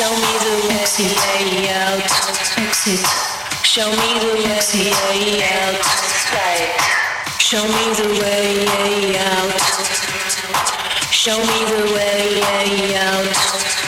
Show me the exit. Way out. Exit. Show me the way exit. Way out. Show me the way out. Show me the way out.